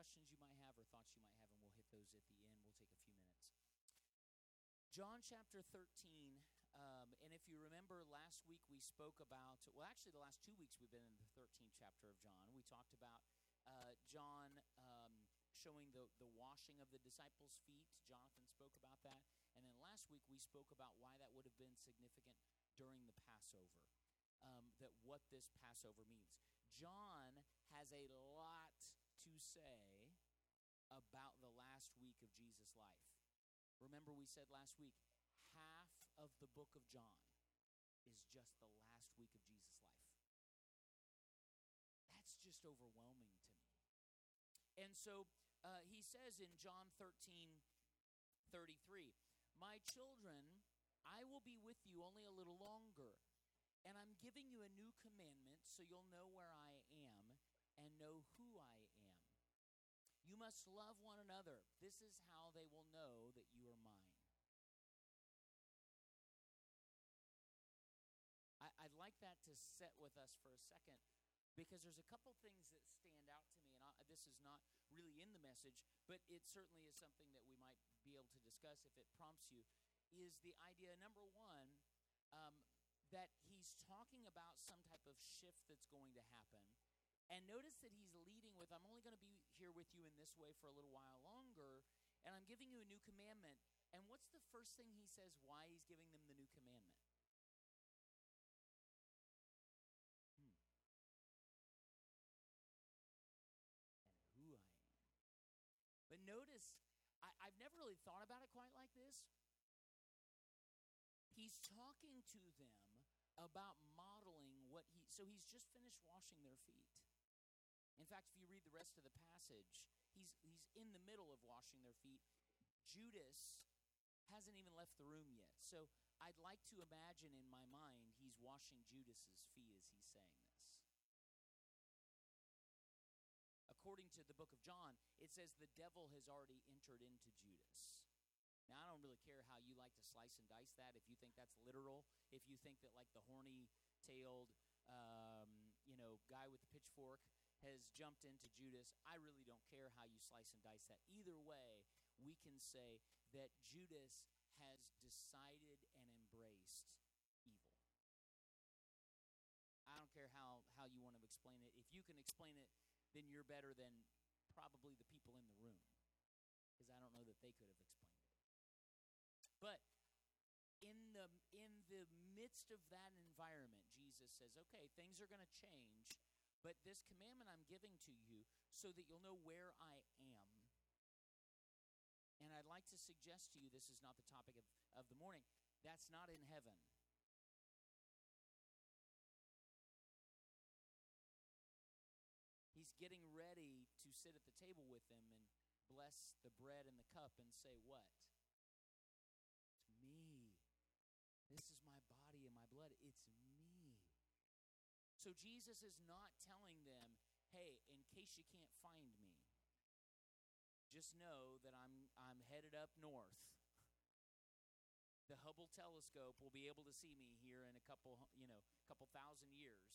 questions you might have or thoughts you might have, and we'll hit those at the end. We'll take a few minutes. John chapter 13. Um, and if you remember, last week we spoke about, well, actually, the last two weeks we've been in the 13th chapter of John. We talked about uh, John um, showing the, the washing of the disciples' feet. Jonathan spoke about that. And then last week we spoke about why that would have been significant during the Passover, um, that what this Passover means. John has a lot to say about the last week of Jesus' life. Remember, we said last week, half of the book of John is just the last week of Jesus' life. That's just overwhelming to me. And so uh, he says in John 13 33, My children, I will be with you only a little longer, and I'm giving you a new commandment so you'll know where I am and know who I am. You must love one another. This is how they will know that you are mine. I, I'd like that to set with us for a second because there's a couple things that stand out to me, and I, this is not really in the message, but it certainly is something that we might be able to discuss if it prompts you. Is the idea, number one, um, that he's talking about some type of shift that's going to happen. And notice that he's leading with, I'm only going to be here with you in this way for a little while longer, and I'm giving you a new commandment. And what's the first thing he says why he's giving them the new commandment? Hmm. Who. But notice, I, I've never really thought about it quite like this. He's talking to them about modeling what he, so he's just finished washing their feet. In fact, if you read the rest of the passage, he's, he's in the middle of washing their feet. Judas hasn't even left the room yet. So I'd like to imagine in my mind he's washing Judas's feet as he's saying this. According to the book of John, it says the devil has already entered into Judas. Now, I don't really care how you like to slice and dice that. If you think that's literal, if you think that, like, the horny tailed, um, you know, guy with the pitchfork has jumped into Judas, I really don't care how you slice and dice that. Either way, we can say that Judas has decided and embraced evil. I don't care how, how you want to explain it. If you can explain it, then you're better than probably the people in the room, because I don't know that they could have explained it. But in the in the midst of that environment, Jesus says, "Okay, things are going to change, but this commandment I'm giving to you so that you'll know where I am." And I'd like to suggest to you this is not the topic of, of the morning. That's not in heaven. He's getting ready to sit at the table with them and bless the bread and the cup and say, What? It's me. This is my body and my blood. It's me. So Jesus is not telling them, Hey, in case you can't find me, just know that I'm, I'm headed up north. The Hubble telescope will be able to see me here in a couple, you know, couple thousand years.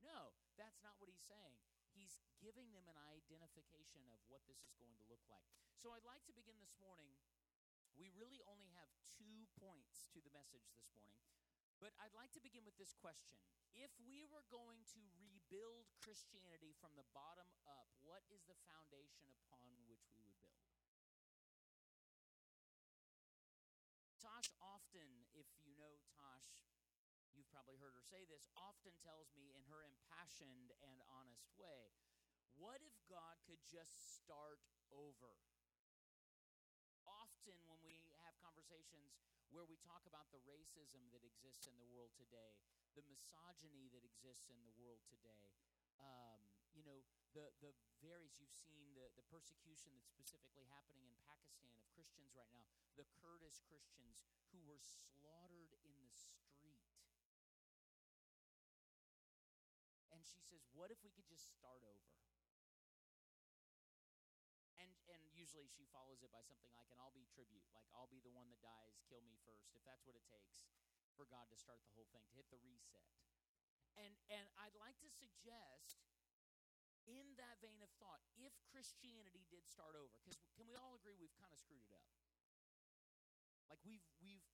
No, that's not what he's saying. He's giving them an identification of what this is going to look like. So I'd like to begin this morning. We really only have two points to the message this morning, but I'd like to begin with this question. If we were going to rebuild Christianity from the bottom up, what is the foundation upon which we would build? Tosh often, if you know Tosh, you've probably heard her say this, often tells me in her impassioned and honest way, what if God could just start over? Often when we have conversations where we talk about the racism that exists in the world today, the misogyny that exists in the world today. Um, you know, the, the varies. You've seen the, the persecution that's specifically happening in Pakistan of Christians right now, the Kurdish Christians who were slaughtered in the street. And she says, What if we could just start over? Usually she follows it by something like, and I'll be tribute, like I'll be the one that dies, kill me first, if that's what it takes for God to start the whole thing, to hit the reset. And and I'd like to suggest in that vein of thought, if Christianity did start over, because can we all agree we've kind of screwed it up? Like we've we've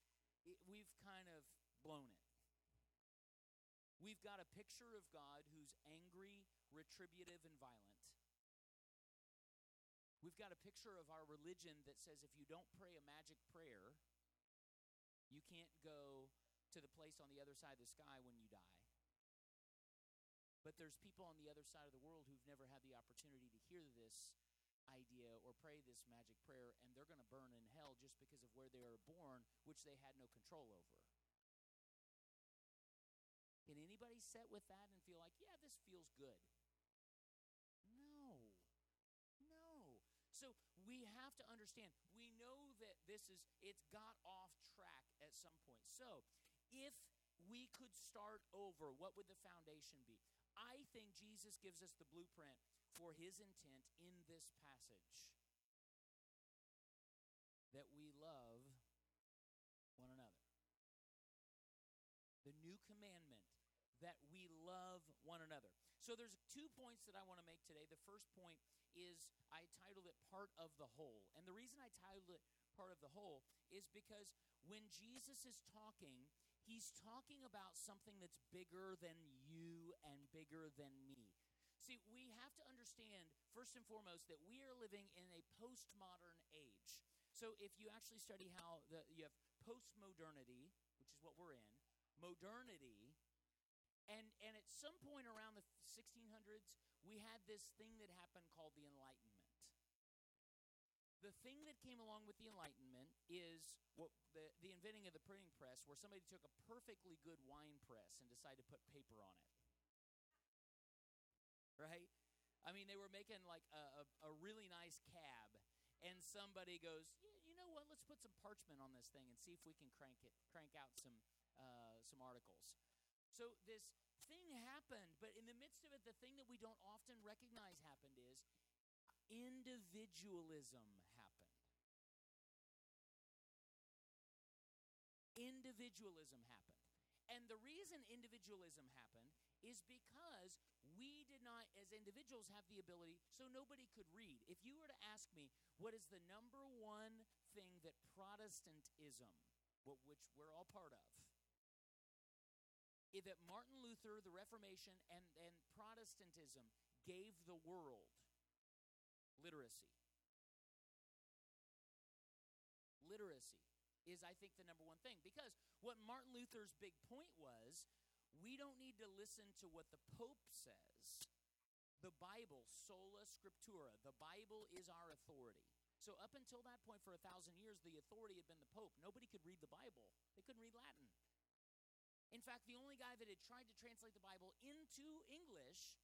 we've kind of blown it. We've got a picture of God who's angry, retributive, and violent. We've got a picture of our religion that says if you don't pray a magic prayer, you can't go to the place on the other side of the sky when you die. But there's people on the other side of the world who've never had the opportunity to hear this idea or pray this magic prayer, and they're going to burn in hell just because of where they were born, which they had no control over. Can anybody set with that and feel like, yeah, this feels good? No. No. So we have to understand, we know that this is, it's got off track at some point. So if we could start over, what would the foundation be? I think Jesus gives us the blueprint for his intent in this passage that we love one another. The new commandment that we love one another. So there's two points that I want to make today. The first point is I titled it part of the whole. And the reason I titled it part of the whole is because when Jesus is talking, he's talking about something that's bigger than you and bigger than me. See, we have to understand, first and foremost, that we are living in a postmodern age. So if you actually study how the, you have postmodernity, which is what we're in, modernity, and, and at some point around the 1600s, we had this thing that happened called the Enlightenment the thing that came along with the Enlightenment is what the, the inventing of the printing press, where somebody took a perfectly good wine press and decided to put paper on it. Right? I mean, they were making like a, a, a really nice cab, and somebody goes, yeah, you know what? Let's put some parchment on this thing and see if we can crank it, crank out some uh, some articles. So this thing happened, but in the midst of it, the thing that we don't often recognize happened is individualism happened. Individualism happened. And the reason individualism happened is because we did not, as individuals, have the ability, so nobody could read. If you were to ask me, what is the number one thing that Protestantism, which we're all part of, that Martin Luther, the Reformation, and, and Protestantism gave the world literacy. Literacy is, I think, the number one thing. Because what Martin Luther's big point was we don't need to listen to what the Pope says. The Bible, sola scriptura, the Bible is our authority. So, up until that point, for a thousand years, the authority had been the Pope. Nobody could read the Bible, they couldn't read Latin. In fact, the only guy that had tried to translate the Bible into English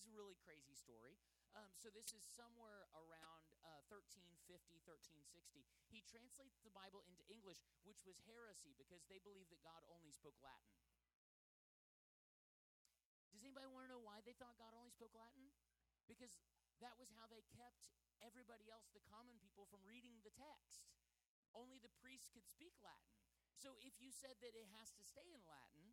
this is a really crazy story. Um, so this is somewhere around uh, 1350, 1360. He translates the Bible into English, which was heresy because they believed that God only spoke Latin. Does anybody want to know why they thought God only spoke Latin? Because that was how they kept everybody else, the common people, from reading the text. Only the priests could speak Latin. So if you said that it has to stay in Latin,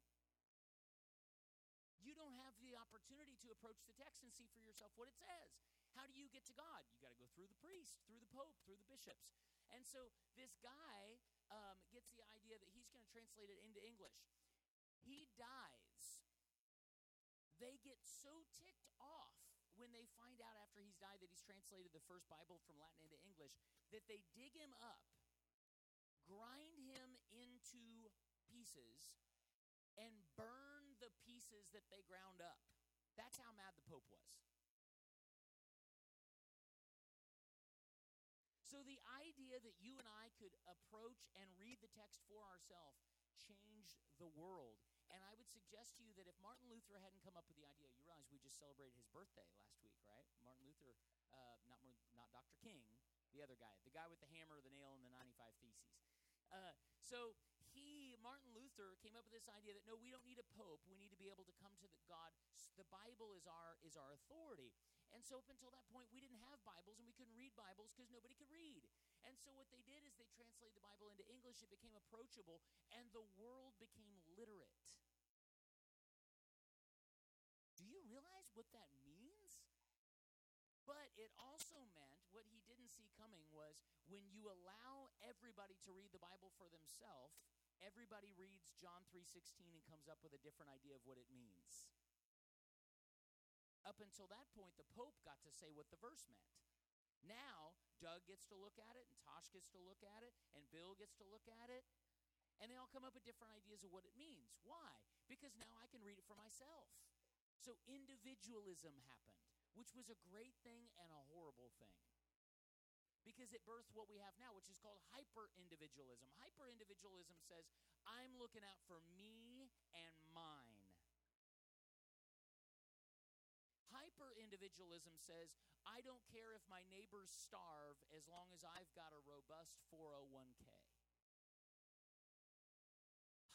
you don't have the opportunity to approach the text and see for yourself what it says. How do you get to God? You got to go through the priest, through the pope, through the bishops. And so this guy um, gets the idea that he's going to translate it into English. He dies. They get so ticked off when they find out after he's died that he's translated the first Bible from Latin into English that they dig him up, grind him into pieces, and burn the pieces that they ground up. That's how mad the Pope was. So the idea that you and I could approach and read the text for ourselves changed the world. And I would suggest to you that if Martin Luther hadn't come up with the idea, you realize we just celebrated his birthday last week, right? Martin Luther, uh, not not Dr. King, the other guy, the guy with the hammer, the nail, and the 95 Theses. Uh, so Martin Luther, came up with this idea that no, we don't need a pope. We need to be able to come to the God. The Bible is our is our authority. And so up until that point, we didn't have Bibles and we couldn't read Bibles because nobody could read. And so what they did is they translated the Bible into English. It became approachable, and the world became literate. Do you realize what that means? But it also meant what he didn't see coming was when you allow everybody to read the Bible for themselves, everybody reads John 3:16 and comes up with a different idea of what it means. Up until that point, the Pope got to say what the verse meant. Now, Doug gets to look at it, and Tosh gets to look at it, and Bill gets to look at it, and they all come up with different ideas of what it means. Why? Because now I can read it for myself. So individualism happened, which was a great thing and a horrible thing. Because it birthed what we have now, which is called hyper individualism. Hyper individualism says, I'm looking out for me and mine. Hyper individualism says, I don't care if my neighbors starve as long as I've got a robust 401k.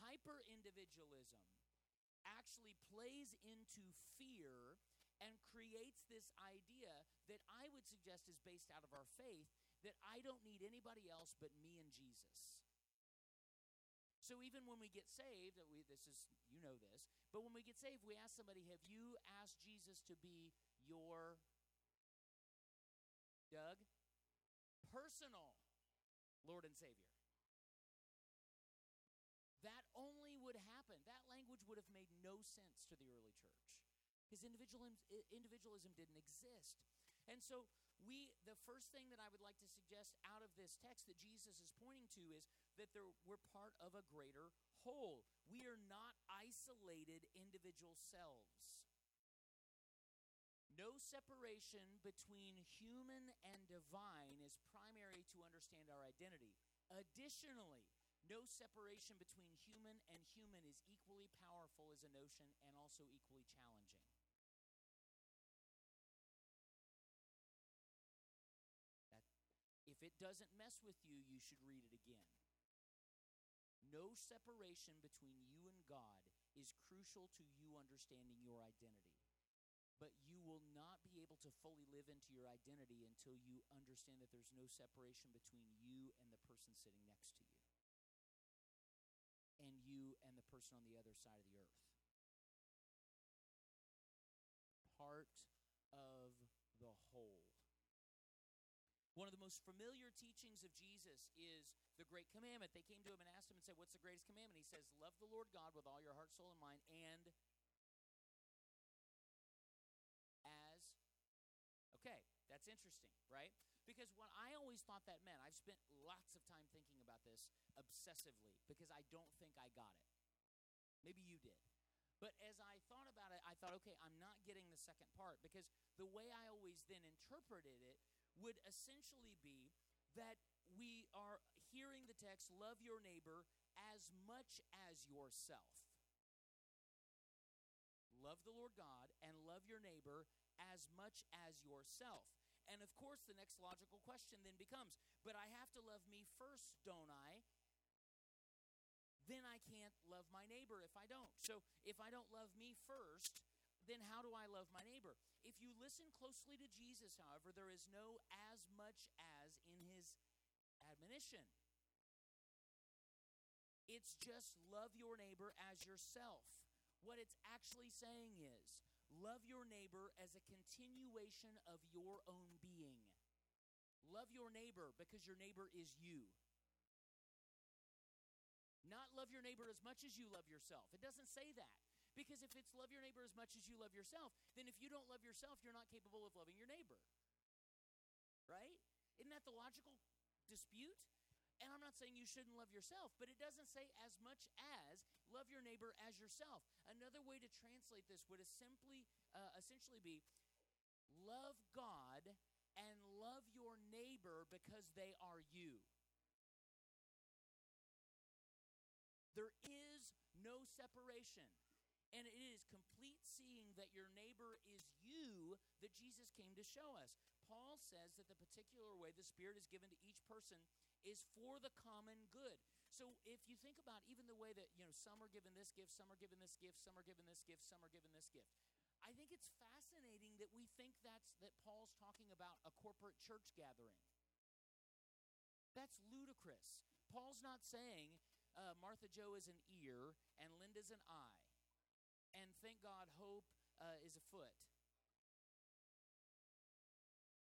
Hyper individualism actually plays into fear and creates this idea that I would suggest is based out of our faith that I don't need anybody else but me and Jesus. So even when we get saved, we, this is you know this, but when we get saved, we ask somebody, "Have you asked Jesus to be your Doug personal Lord and Savior?" That only would happen. That language would have made no sense to the early church because individualism, individualism didn't exist. And so we the first thing that I would like to suggest out of this text that Jesus is pointing to is that there, we're part of a greater whole. We are not isolated individual selves. No separation between human and divine is primary to understand our identity. Additionally, no separation between human and human is equally powerful as a notion and also equally challenging. Doesn't mess with you, you should read it again. No separation between you and God is crucial to you understanding your identity. But you will not be able to fully live into your identity until you understand that there's no separation between you and the person sitting next to you, and you and the person on the other side of the earth. Part One of the most familiar teachings of Jesus is the great commandment. They came to him and asked him and said, What's the greatest commandment? He says, Love the Lord God with all your heart, soul, and mind, and as. Okay, that's interesting, right? Because what I always thought that meant, I've spent lots of time thinking about this obsessively because I don't think I got it. Maybe you did. But as I thought about it, I thought, okay, I'm not getting the second part because the way I always then interpreted it would essentially be that we are hearing the text, love your neighbor as much as yourself. Love the Lord God and love your neighbor as much as yourself. And of course, the next logical question then becomes but I have to love me first, don't I? Then I can't love my neighbor if I don't. So if I don't love me first, then how do I love my neighbor? If you listen closely to Jesus, however, there is no as much as in his admonition. It's just love your neighbor as yourself. What it's actually saying is love your neighbor as a continuation of your own being. Love your neighbor because your neighbor is you. Not love your neighbor as much as you love yourself. It doesn't say that. Because if it's love your neighbor as much as you love yourself, then if you don't love yourself, you're not capable of loving your neighbor. Right? Isn't that the logical dispute? And I'm not saying you shouldn't love yourself, but it doesn't say as much as love your neighbor as yourself. Another way to translate this would simply, uh, essentially be love God and love your neighbor because they are you. There is no separation. And it is complete seeing that your neighbor is you that Jesus came to show us. Paul says that the particular way the Spirit is given to each person is for the common good. So if you think about even the way that, you know, some are given this gift, some are given this gift, some are given this gift, some are given this gift. I think it's fascinating that we think that's that Paul's talking about a corporate church gathering. That's ludicrous. Paul's not saying uh, Martha Joe is an ear and Linda's an eye and thank God, hope uh, is a foot.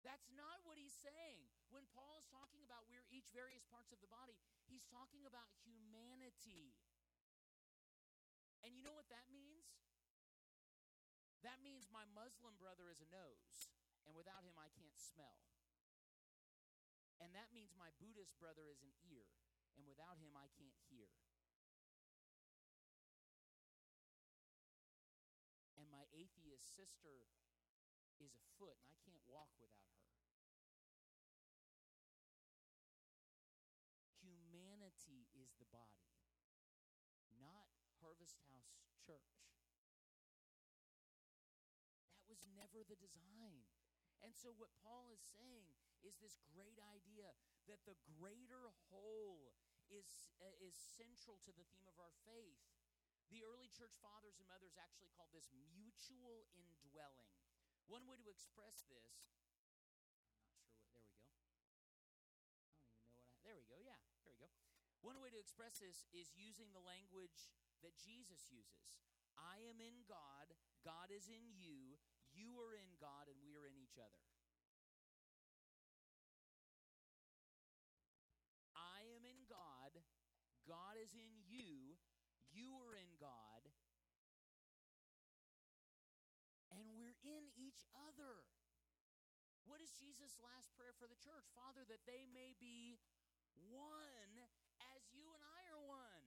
That's not what he's saying. When Paul is talking about we're each various parts of the body, he's talking about humanity. And you know what that means? That means my Muslim brother is a nose, and without him, I can't smell. And that means my Buddhist brother is an ear, and without him, I can't hear. Sister is a foot, and I can't walk without her. Humanity is the body, not Harvest House Church. That was never the design. And so, what Paul is saying is this great idea that the greater whole is, uh, is central to the theme of our faith. The early church fathers and mothers actually called this mutual indwelling. One way to express this, I'm not sure what, there we go. I don't even know what I, there we go. Yeah, there we go. One way to express this is using the language that Jesus uses. I am in God, God is in you, you are in God, and we are in each other. God, and we're in each other. What is Jesus' last prayer for the church? Father, that they may be one as you and I are one.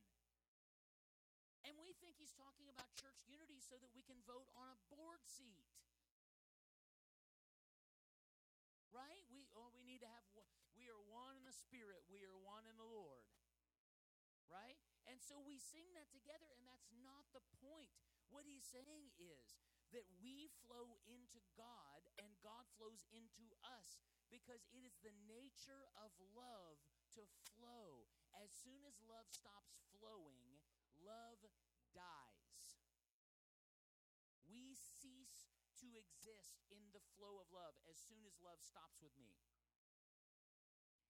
And we think he's talking about church unity so that we can vote on a board seat. Right? We oh we need to have we are one in the spirit, we are one in the Lord. Right? And so we sing that together, and that's not the point. What he's saying is that we flow into God and God flows into us because it is the nature of love to flow. As soon as love stops flowing, love dies. We cease to exist in the flow of love as soon as love stops with me.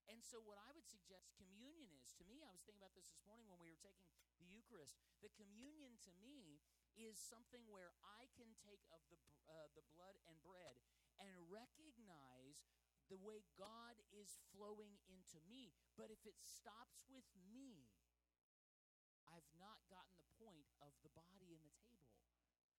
And so, what I would suggest communion is to me, I was thinking about this this morning when we were taking the Eucharist. The communion to me is something where I can take of the, uh, the blood and bread and recognize the way God is flowing into me. But if it stops with me, I've not gotten the point of the body.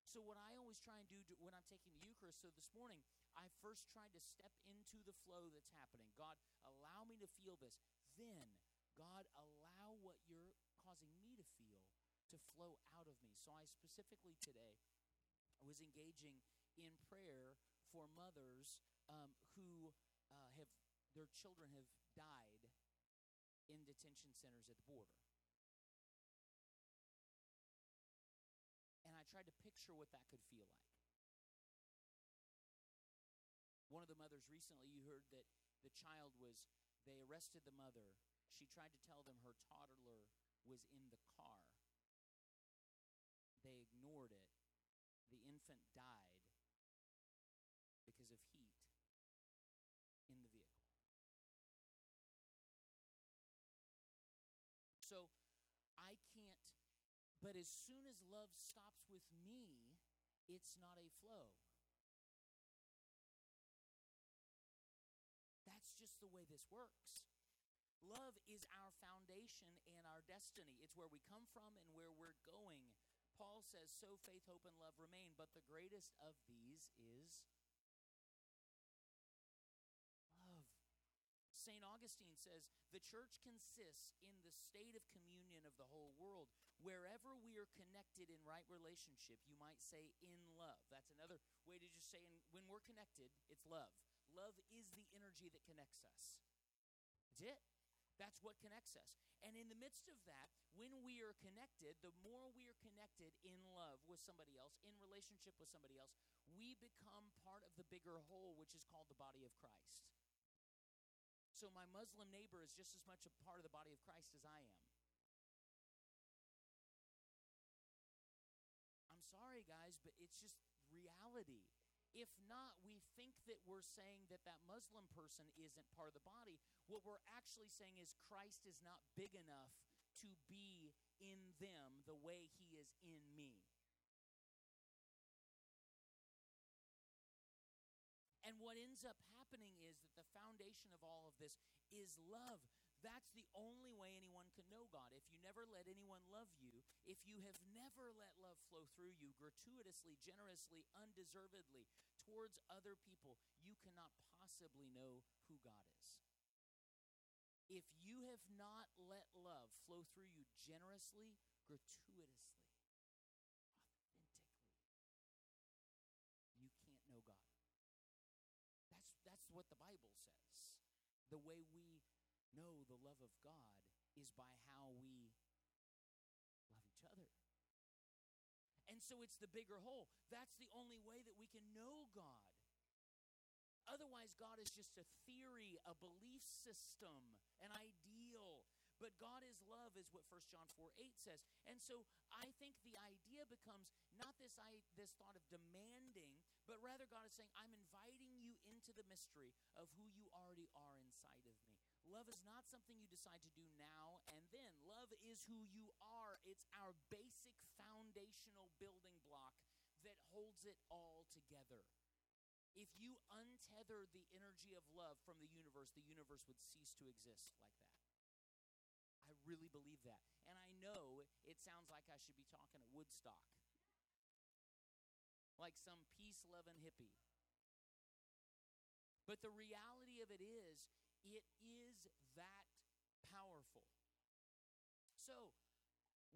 So, what I always try and do to, when I'm taking the Eucharist, so this morning, I first tried to step into the flow that's happening. God, allow me to feel this. Then, God, allow what you're causing me to feel to flow out of me. So, I specifically today was engaging in prayer for mothers um, who uh, have their children have died in detention centers at the border. Picture what that could feel like. One of the mothers recently, you heard that the child was, they arrested the mother. She tried to tell them her toddler was in the car. They ignored it. The infant died because of heat in the vehicle. So but as soon as love stops with me, it's not a flow. That's just the way this works. Love is our foundation and our destiny. It's where we come from and where we're going. Paul says, So faith, hope, and love remain, but the greatest of these is St. Augustine says the church consists in the state of communion of the whole world. Wherever we are connected in right relationship, you might say in love. That's another way to just say in, when we're connected, it's love. Love is the energy that connects us. That's it. That's what connects us. And in the midst of that, when we are connected, the more we are connected in love with somebody else, in relationship with somebody else, we become part of the bigger whole, which is called the body of Christ. So my Muslim neighbor is just as much a part of the body of Christ as I am. I'm sorry, guys, but it's just reality. If not, we think that we're saying that that Muslim person isn't part of the body. What we're actually saying is Christ is not big enough to be in them the way he is in me. And what ends up happening foundation of all of this is love. That's the only way anyone can know God. If you never let anyone love you, if you have never let love flow through you gratuitously, generously, undeservedly towards other people, you cannot possibly know who God is. If you have not let love flow through you generously, gratuitously, what the Bible says. The way we know the love of God is by how we love each other. And so it's the bigger whole. That's the only way that we can know God. Otherwise, God is just a theory, a belief system, an ideal. But God is love, is what 1 John 4 8 says. And so I think the idea becomes not this, I, this thought of demanding, but rather God is saying, I'm inviting you into the mystery of who you already are inside of me. Love is not something you decide to do now and then. Love is who you are. It's our basic foundational building block that holds it all together. If you untether the energy of love from the universe, the universe would cease to exist like that really believe that. And I know it sounds like I should be talking at Woodstock, like some peace loving hippie. But the reality of it is, it is that powerful. So,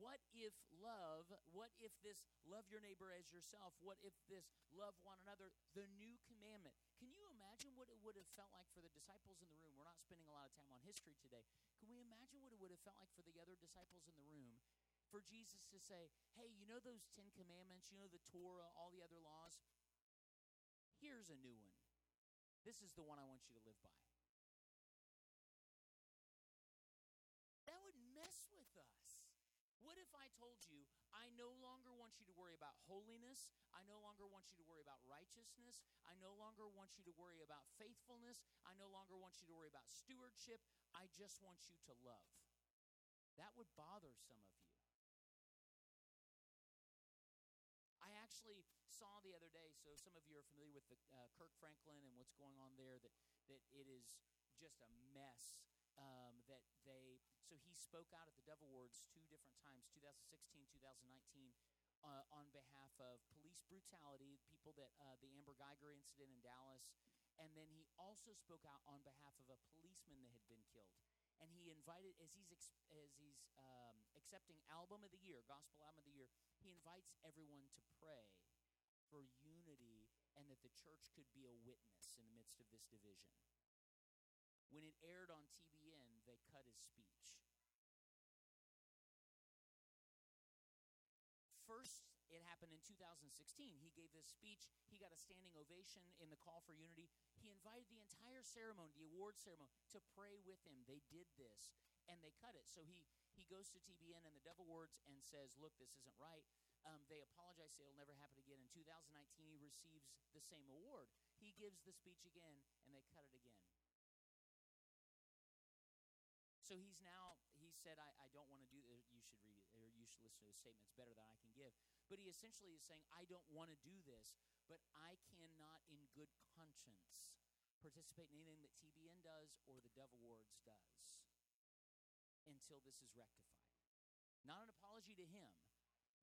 what if love, what if this love your neighbor as yourself, what if this love one another, the new commandment? Can you imagine what it would have felt like for the disciples in the room? We're not spending a lot of time on history today. Can we imagine what it would have felt like for the other disciples in the room? For Jesus to say, hey, you know those Ten Commandments, you know the Torah, all the other laws? Here's a new one. This is the one I want you to live by. What if I told you, I no longer want you to worry about holiness. I no longer want you to worry about righteousness. I no longer want you to worry about faithfulness. I no longer want you to worry about stewardship. I just want you to love. That would bother some of you. I actually saw the other day, so some of you are familiar with the uh, Kirk Franklin and what's going on there, that, that it is just a mess um, that they so he spoke out at the Dove Awards two different times 2016 2019 uh, on behalf of police brutality people that uh, the amber Guyger incident in dallas. And then he also spoke out on behalf of a policeman that had been killed. And he invited as he's as he's um, accepting album of the year gospel album of the year he invites everyone to pray for unity and that the church could be a witness in the midst of this division. When it aired on TBN, they cut his speech. First, it happened in 2016. He gave this speech. He got a standing ovation in the call for unity. He invited the entire ceremony, the award ceremony, to pray with him. They did this, and they cut it. So he he goes to TBN and the Dove Awards and says, "Look, this isn't right." Um, they apologize, say it'll never happen again. In 2019, he receives the same award. He gives the speech again, and they cut it again. So he's now, he said, I, I don't want to do this. You should read it, or you should listen to his statements better than I can give. But he essentially is saying, I don't want to do this, but I cannot, in good conscience, participate in anything that TBN does or the Dove Awards does until this is rectified. Not an apology to him,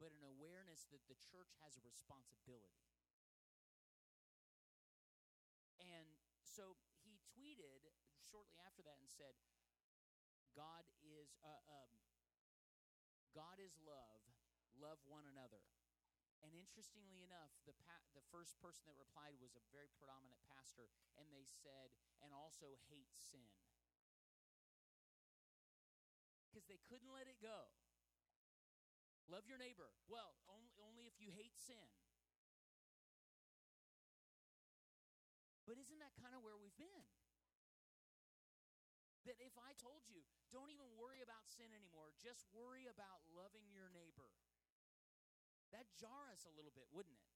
but an awareness that the church has a responsibility. And so he tweeted shortly after that and said, God is uh, um, God is love. Love one another. And interestingly enough, the pa- the first person that replied was a very predominant pastor, and they said, and also hate sin. Because they couldn't let it go. Love your neighbor. Well, only, only if you hate sin. But isn't that kind of where we've been? That if I told you, don't even worry about sin anymore, just worry about loving your neighbor, that jar us a little bit, wouldn't it?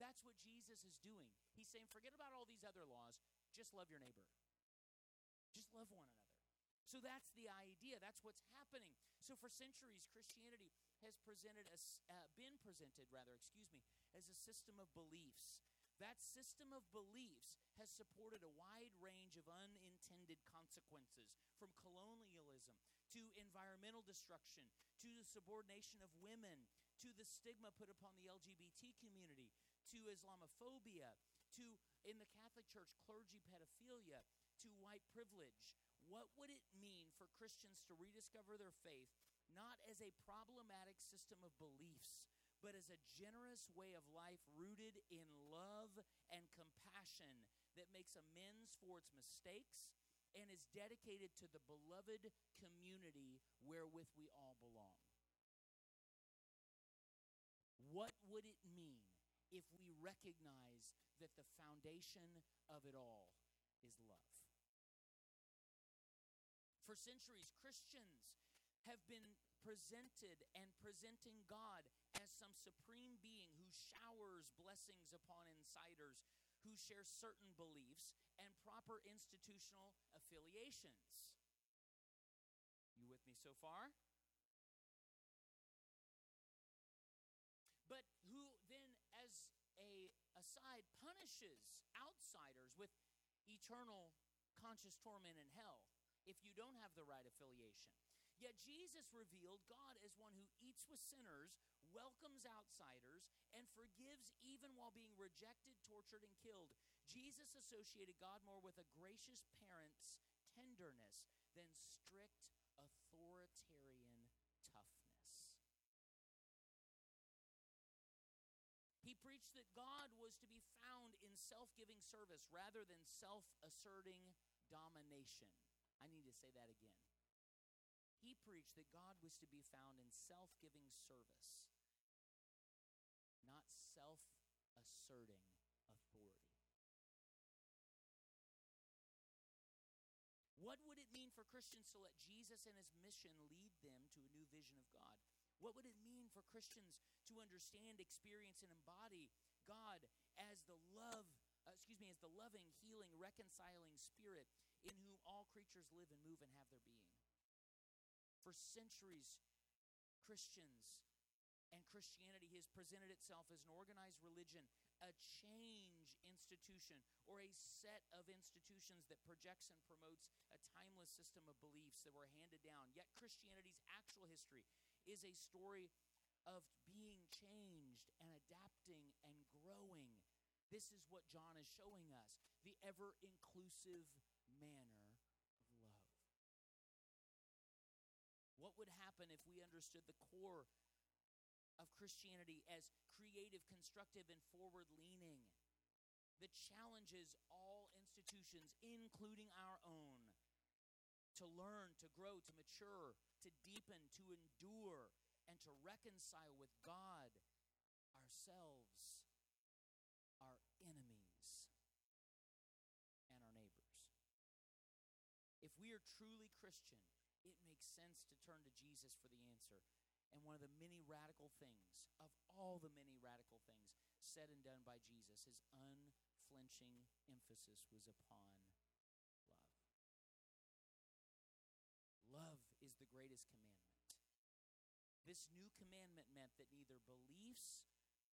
That's what Jesus is doing. He's saying, forget about all these other laws, just love your neighbor. Just love one another. So that's the idea. That's what's happening. So for centuries, Christianity has presented a, uh, been presented rather, excuse me, as a system of beliefs. That system of beliefs has supported a wide range of unintended consequences, from colonialism to environmental destruction to the subordination of women to the stigma put upon the LGBT community to Islamophobia to, in the Catholic Church, clergy pedophilia to white privilege. What would it mean for Christians to rediscover their faith not as a problematic system of beliefs, but as a generous way of life rooted in love and compassion that makes amends for its mistakes and is dedicated to the beloved community wherewith we all belong. What would it mean if we recognize that the foundation of it all is love? For centuries, Christians have been presented and presenting God as some supreme being who showers blessings upon insiders who share certain beliefs and proper institutional affiliations. You with me so far? But who then, as a aside, punishes outsiders with eternal conscious torment in hell if you don't have the right affiliation. Yet Jesus revealed God as one who eats with sinners, welcomes outsiders, and forgives even while being rejected, tortured, and killed. Jesus associated God more with a gracious parent's tenderness than strict authoritarian toughness. He preached that God was to be found in self giving service rather than self asserting domination. I need to say that again. He preached that God was to be found in self giving service, not self asserting authority. What would it mean for Christians to let Jesus and his mission lead them to a new vision of God? What would it mean for Christians to understand, experience, and embody God as the love, uh, excuse me, as the loving, healing, reconciling spirit in whom all creatures live and move and have their being? For centuries, Christians and Christianity has presented itself as an organized religion, a change institution, or a set of institutions that projects and promotes a timeless system of beliefs that were handed down. Yet Christianity's actual history is a story of being changed and adapting and growing. This is what John is showing us the ever inclusive manner What would happen if we understood the core of Christianity as creative, constructive, and forward leaning that challenges all institutions, including our own, to learn, to grow, to mature, to deepen, to endure, and to reconcile with God, ourselves, our enemies, and our neighbors. If we are truly Christian, it makes sense to turn to Jesus for the answer. And one of the many radical things, of all the many radical things said and done by Jesus, his unflinching emphasis was upon love. Love is the greatest commandment. This new commandment meant that neither beliefs,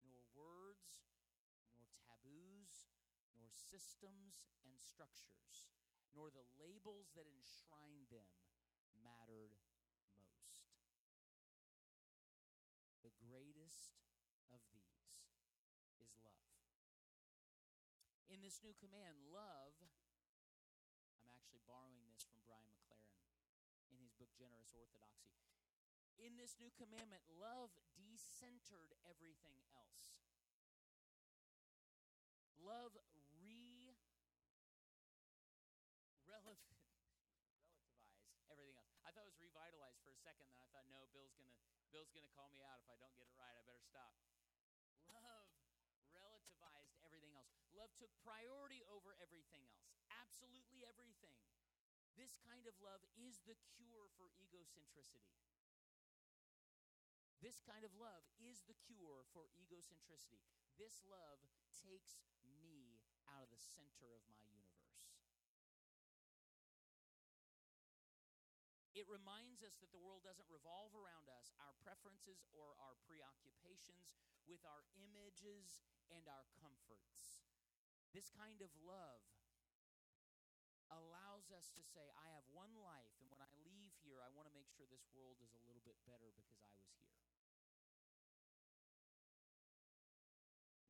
nor words, nor taboos, nor systems and structures, nor the labels that enshrine mattered most. The greatest of these is love. In this new command, love, I'm actually borrowing this from Brian McLaren in his book Generous Orthodoxy. In this new commandment, love decentered everything else. Love re relevant relativized everything else. I thought it was revitalized for a second, then I thought, no, Bill's gonna Bill's gonna call me out if I don't get it right. I better stop. Love relativized everything else. Love took priority over everything else. Absolutely everything. This kind of love is the cure for egocentricity. This kind of love is the cure for egocentricity. This love takes me out of the center of my It reminds us that the world doesn't revolve around us, our preferences or our preoccupations with our images and our comforts. This kind of love allows us to say, I have one life, and when I leave here, I want to make sure this world is a little bit better because I was here.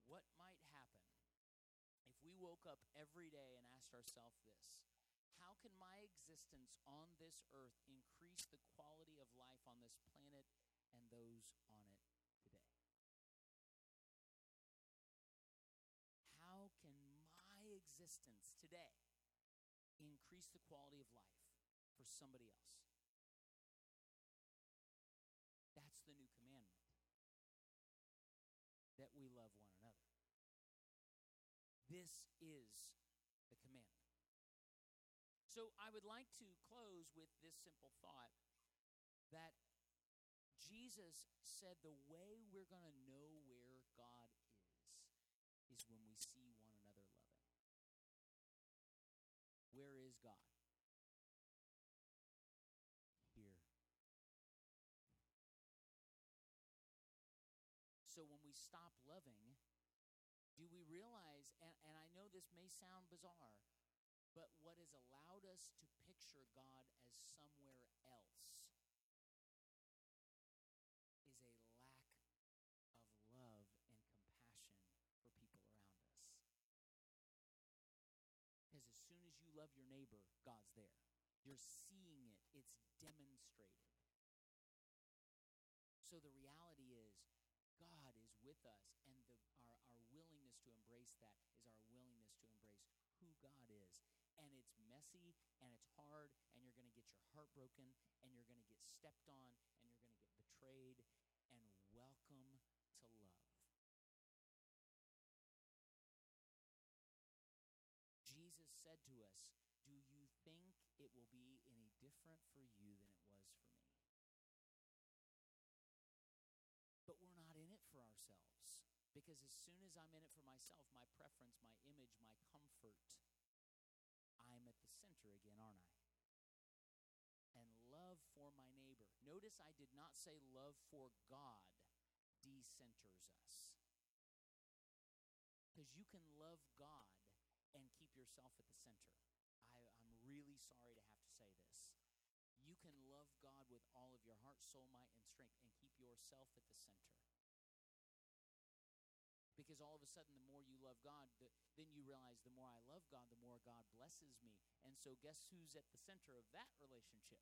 What might happen if we woke up every day and asked ourselves this can my existence on this earth increase the quality of life on this planet and those on it today? How can my existence today increase the quality of life for somebody else. That's the new commandment that we love one another. This is. So I would like to close with this simple thought that Jesus said the way we're going to know where God is is when we see one another loving. where is God? Here. So when we stop loving, do we realize, and, and I know this may sound bizarre, but what has allowed us to picture God as somewhere else is a lack of love and compassion for people around us. Because as soon as you love your neighbor, God's there. You're seeing it, it's demonstrated. So the reality is, God is with us, and the, our, our willingness to embrace that is our willingness to embrace who God is. And it's messy, and it's hard, and you're going to get your heart broken, and you're going to get stepped on, and you're going to get betrayed, and welcome to love. Jesus said to us, Do you think it will be any different for you than it was for me? But we're not in it for ourselves. Because as soon as I'm in it for myself, my preference, my image, my comfort, center again, aren't I? And love for my neighbor. Notice I did not say love for God decenters us. Because you can love God and keep yourself at the center. I, I'm really sorry to have to say this. You can love God with all of your heart, soul, might, and strength and keep yourself at the center. Because all of a sudden, the more you love God, the, then you realize the more I love God, the more God blesses me. And so, guess who's at the center of that relationship?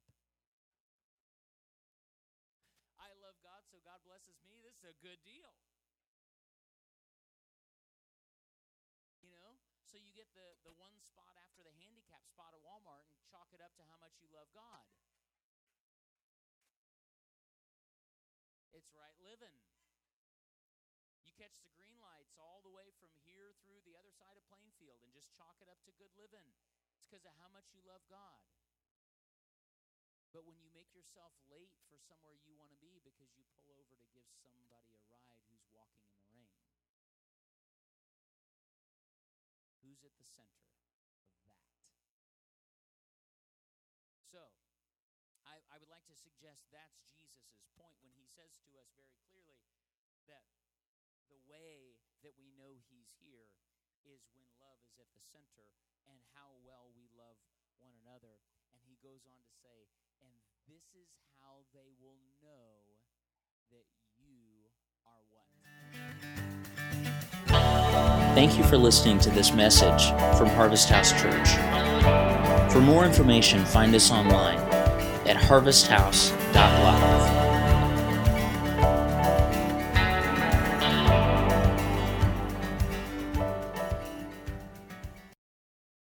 I love God, so God blesses me. This is a good deal. You know? So you get the, the one spot after the handicap spot at Walmart and chalk it up to how much you love God. It's right living. Catch the green lights all the way from here through the other side of Plainfield and just chalk it up to good living. It's because of how much you love God. But when you make yourself late for somewhere you want to be because you pull over to give somebody a ride who's walking in the rain, Who's at the center of that? So, I, I would like to suggest that's Jesus' point when he says to us very clearly that the way that we know he's here is when love is at the center and how well we love one another. And he goes on to say, and this is how they will know that you are what? Thank you for listening to this message from Harvest House Church. For more information, find us online at harvesthouse.live.